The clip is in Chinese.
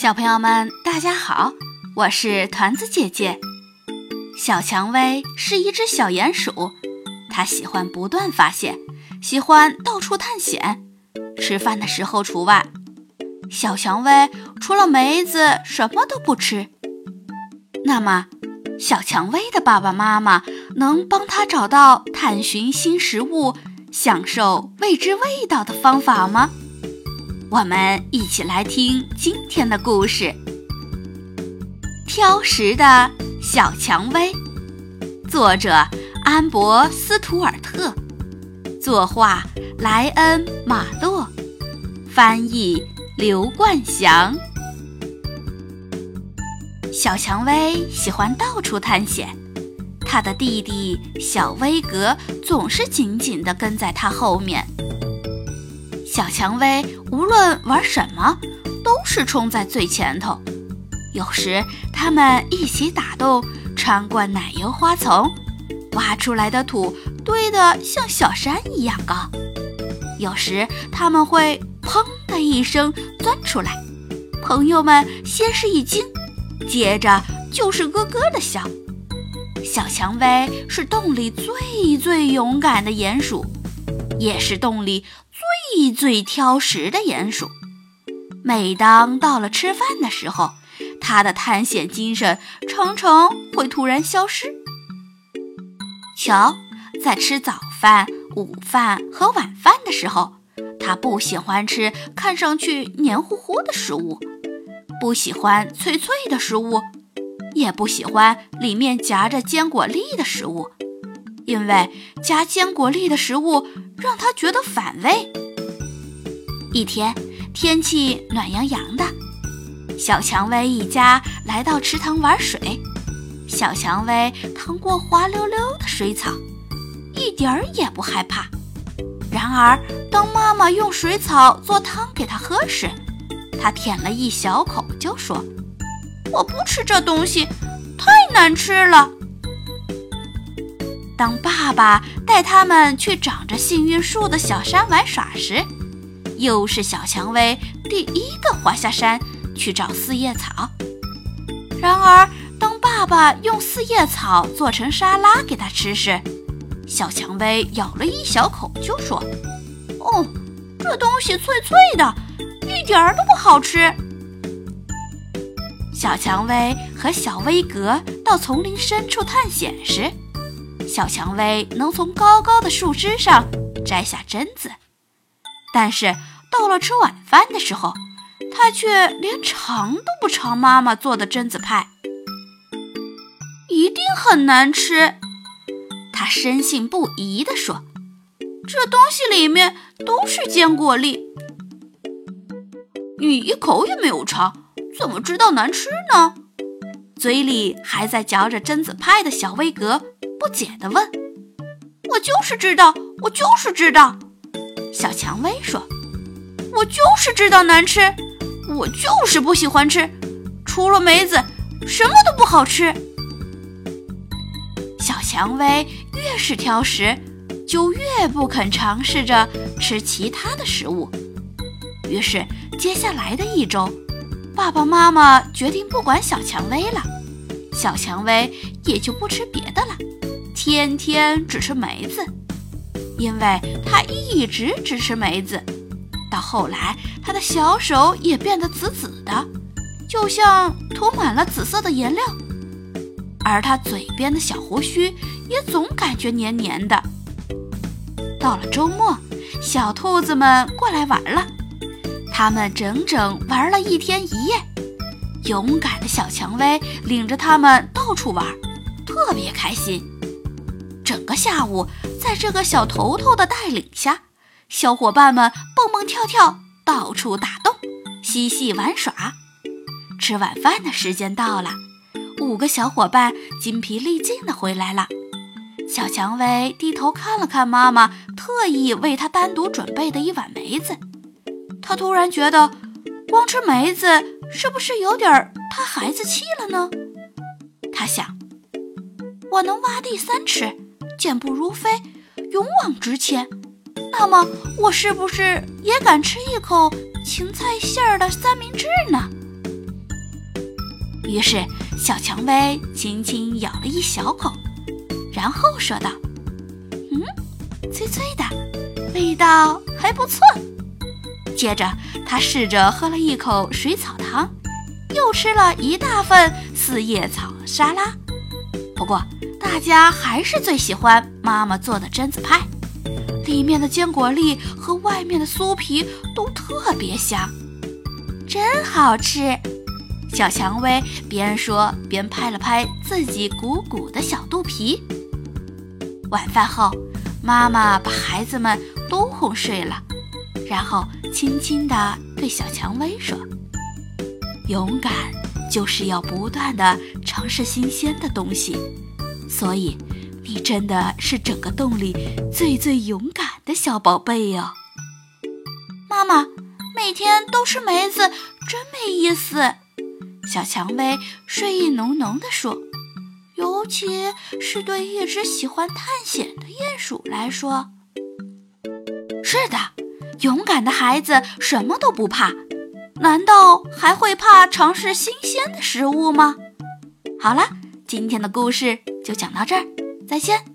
小朋友们，大家好，我是团子姐姐。小蔷薇是一只小鼹鼠，它喜欢不断发现，喜欢到处探险，吃饭的时候除外。小蔷薇除了梅子什么都不吃。那么，小蔷薇的爸爸妈妈能帮它找到探寻新食物、享受未知味道的方法吗？我们一起来听今天的故事：《挑食的小蔷薇》，作者安博斯图尔特，作画莱恩马洛，翻译刘冠祥。小蔷薇喜欢到处探险，他的弟弟小威格总是紧紧地跟在他后面。小蔷薇无论玩什么，都是冲在最前头。有时他们一起打洞，穿过奶油花丛，挖出来的土堆得像小山一样高。有时他们会“砰”的一声钻出来，朋友们先是一惊，接着就是咯咯的笑。小蔷薇是洞里最最勇敢的鼹鼠，也是洞里。最挑食的鼹鼠，每当到了吃饭的时候，它的探险精神常常会突然消失。瞧，在吃早饭、午饭和晚饭的时候，它不喜欢吃看上去黏糊糊的食物，不喜欢脆脆的食物，也不喜欢里面夹着坚果粒的食物。因为夹坚果粒的食物让他觉得反胃。一天，天气暖洋洋的，小蔷薇一家来到池塘玩水。小蔷薇趟过滑溜溜的水草，一点儿也不害怕。然而，当妈妈用水草做汤给她喝时，她舔了一小口就说：“我不吃这东西，太难吃了。”当爸爸带他们去长着幸运树的小山玩耍时，又是小蔷薇第一个滑下山去找四叶草。然而，当爸爸用四叶草做成沙拉给他吃时，小蔷薇咬了一小口就说：“哦，这东西脆脆的，一点儿都不好吃。”小蔷薇和小威格到丛林深处探险时。小蔷薇能从高高的树枝上摘下榛子，但是到了吃晚饭的时候，他却连尝都不尝妈妈做的榛子派，一定很难吃。他深信不疑地说：“这东西里面都是坚果粒，你一口也没有尝，怎么知道难吃呢？”嘴里还在嚼着榛子派的小威格。不解地问：“我就是知道，我就是知道。”小蔷薇说：“我就是知道难吃，我就是不喜欢吃，除了梅子，什么都不好吃。”小蔷薇越是挑食，就越不肯尝试着吃其他的食物。于是，接下来的一周，爸爸妈妈决定不管小蔷薇了，小蔷薇也就不吃别的了。天天只吃梅子，因为他一直只吃梅子。到后来，他的小手也变得紫紫的，就像涂满了紫色的颜料。而他嘴边的小胡须也总感觉黏黏的。到了周末，小兔子们过来玩了，他们整整玩了一天一夜。勇敢的小蔷薇领着他们到处玩，特别开心。整个下午，在这个小头头的带领下，小伙伴们蹦蹦跳跳，到处打洞，嬉戏玩耍。吃晚饭的时间到了，五个小伙伴筋疲力尽地回来了。小蔷薇低头看了看妈妈特意为他单独准备的一碗梅子，他突然觉得，光吃梅子是不是有点儿太孩子气了呢？他想，我能挖地三尺。健步如飞，勇往直前。那么，我是不是也敢吃一口芹菜馅儿的三明治呢？于是小蔷薇轻轻咬了一小口，然后说道：“嗯，脆脆的，味道还不错。”接着，他试着喝了一口水草汤，又吃了一大份四叶草沙拉。不过，大家还是最喜欢妈妈做的榛子派，里面的坚果粒和外面的酥皮都特别香，真好吃。小蔷薇边说边拍了拍自己鼓鼓的小肚皮。晚饭后，妈妈把孩子们都哄睡了。然后轻轻地对小蔷薇说：“勇敢就是要不断地尝试新鲜的东西，所以你真的是整个洞里最最勇敢的小宝贝哟。”妈妈，每天都吃梅子真没意思。小蔷薇睡意浓浓地说：“尤其是对一只喜欢探险的鼹鼠来说。”是的。勇敢的孩子什么都不怕，难道还会怕尝试新鲜的食物吗？好了，今天的故事就讲到这儿，再见。